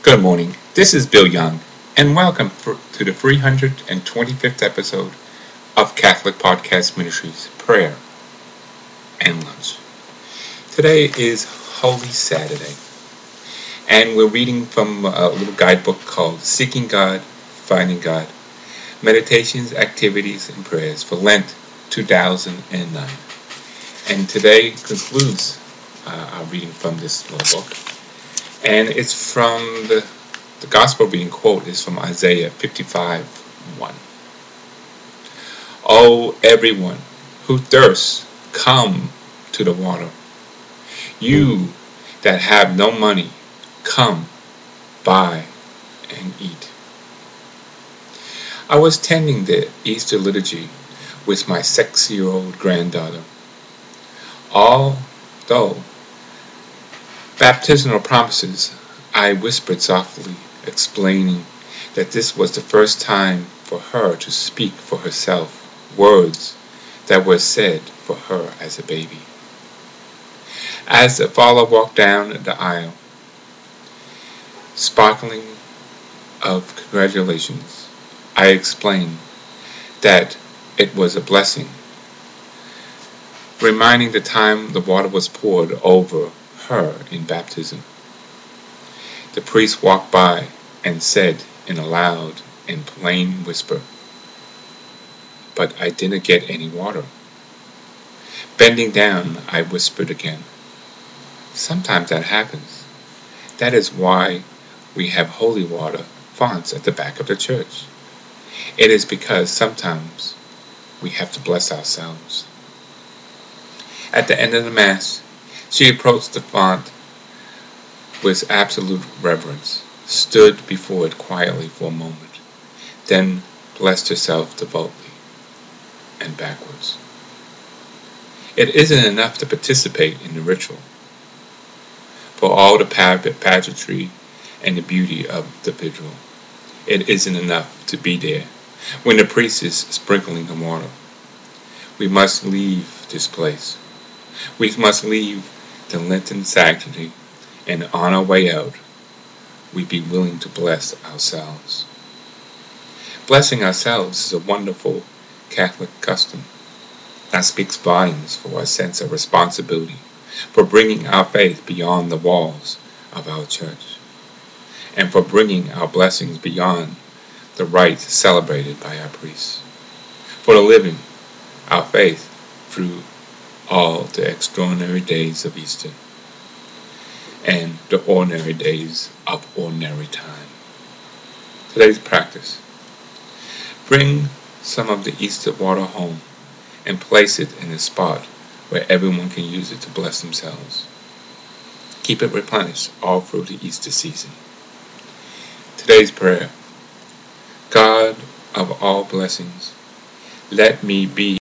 Good morning. This is Bill Young, and welcome for, to the 325th episode of Catholic Podcast Ministries Prayer and Lunch. Today is Holy Saturday, and we're reading from a little guidebook called Seeking God, Finding God Meditations, Activities, and Prayers for Lent 2009. And today concludes uh, our reading from this little book and it's from the, the gospel being quoted is from Isaiah 55 1. Oh, everyone who thirsts, come to the water. You that have no money, come, buy, and eat. I was tending the Easter liturgy with my six year old granddaughter. Although Baptismal promises, I whispered softly, explaining that this was the first time for her to speak for herself words that were said for her as a baby. As the father walked down the aisle, sparkling of congratulations, I explained that it was a blessing, reminding the time the water was poured over her in baptism. The priest walked by and said in a loud and plain whisper, But I didn't get any water. Bending down, I whispered again, Sometimes that happens. That is why we have holy water fonts at the back of the church. It is because sometimes we have to bless ourselves. At the end of the Mass, she approached the font with absolute reverence, stood before it quietly for a moment, then blessed herself devoutly and backwards. It isn't enough to participate in the ritual. For all the pageantry and the beauty of the vigil, it isn't enough to be there when the priest is sprinkling the water. We must leave this place. We must leave the Lenten sanctity, and on our way out, we be willing to bless ourselves. Blessing ourselves is a wonderful Catholic custom that speaks volumes for our sense of responsibility for bringing our faith beyond the walls of our church and for bringing our blessings beyond the rites celebrated by our priests, for the living our faith through all the extraordinary days of Easter and the ordinary days of ordinary time. Today's practice. Bring some of the Easter water home and place it in a spot where everyone can use it to bless themselves. Keep it replenished all through the Easter season. Today's prayer God of all blessings, let me be